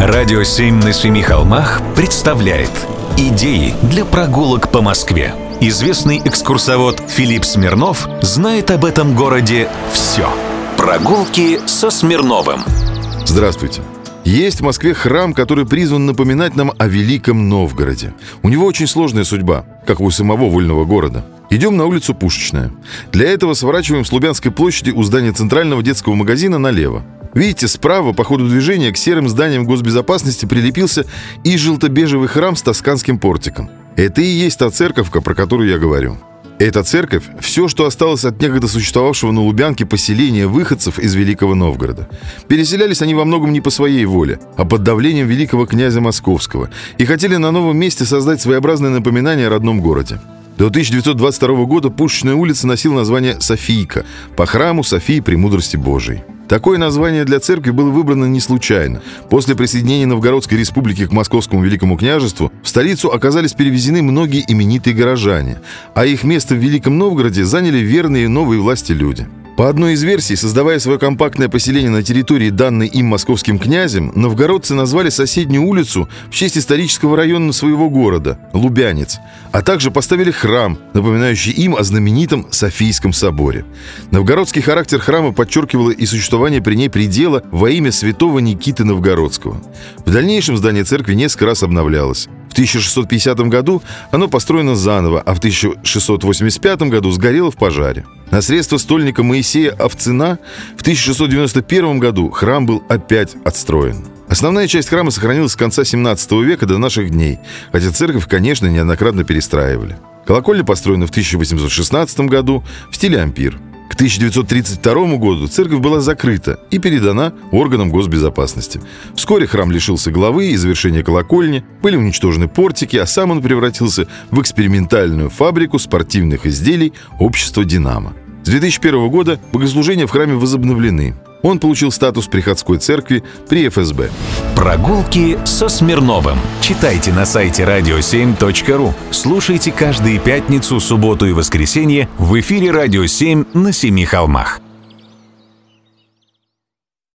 Радио «Семь на семи холмах» представляет Идеи для прогулок по Москве. Известный экскурсовод Филипп Смирнов знает об этом городе все. Прогулки со Смирновым. Здравствуйте. Есть в Москве храм, который призван напоминать нам о Великом Новгороде. У него очень сложная судьба, как у самого вольного города. Идем на улицу Пушечная. Для этого сворачиваем с Лубянской площади у здания центрального детского магазина налево. Видите, справа по ходу движения к серым зданиям госбезопасности прилепился и желто-бежевый храм с тосканским портиком. Это и есть та церковка, про которую я говорю. Эта церковь – все, что осталось от некогда существовавшего на Лубянке поселения выходцев из Великого Новгорода. Переселялись они во многом не по своей воле, а под давлением великого князя Московского и хотели на новом месте создать своеобразное напоминание о родном городе. До 1922 года Пушечная улица носила название Софийка по храму Софии Премудрости Божией. Такое название для церкви было выбрано не случайно. После присоединения Новгородской республики к Московскому Великому княжеству в столицу оказались перевезены многие именитые горожане, а их место в Великом Новгороде заняли верные новые власти люди – по одной из версий, создавая свое компактное поселение на территории, данной им московским князем, новгородцы назвали соседнюю улицу в честь исторического района своего города – Лубянец, а также поставили храм, напоминающий им о знаменитом Софийском соборе. Новгородский характер храма подчеркивало и существование при ней предела во имя святого Никиты Новгородского. В дальнейшем здание церкви несколько раз обновлялось. В 1650 году оно построено заново, а в 1685 году сгорело в пожаре. На средства стольника Моисея Овцина в 1691 году храм был опять отстроен. Основная часть храма сохранилась с конца 17 века до наших дней, хотя церковь, конечно, неоднократно перестраивали. Колокольня построена в 1816 году в стиле ампир – к 1932 году церковь была закрыта и передана органам госбезопасности. Вскоре храм лишился главы и завершения колокольни, были уничтожены портики, а сам он превратился в экспериментальную фабрику спортивных изделий общества «Динамо». С 2001 года богослужения в храме возобновлены. Он получил статус приходской церкви при ФСБ. Прогулки со Смирновым. Читайте на сайте radio7.ru. Слушайте каждые пятницу, субботу и воскресенье в эфире «Радио 7» на Семи холмах.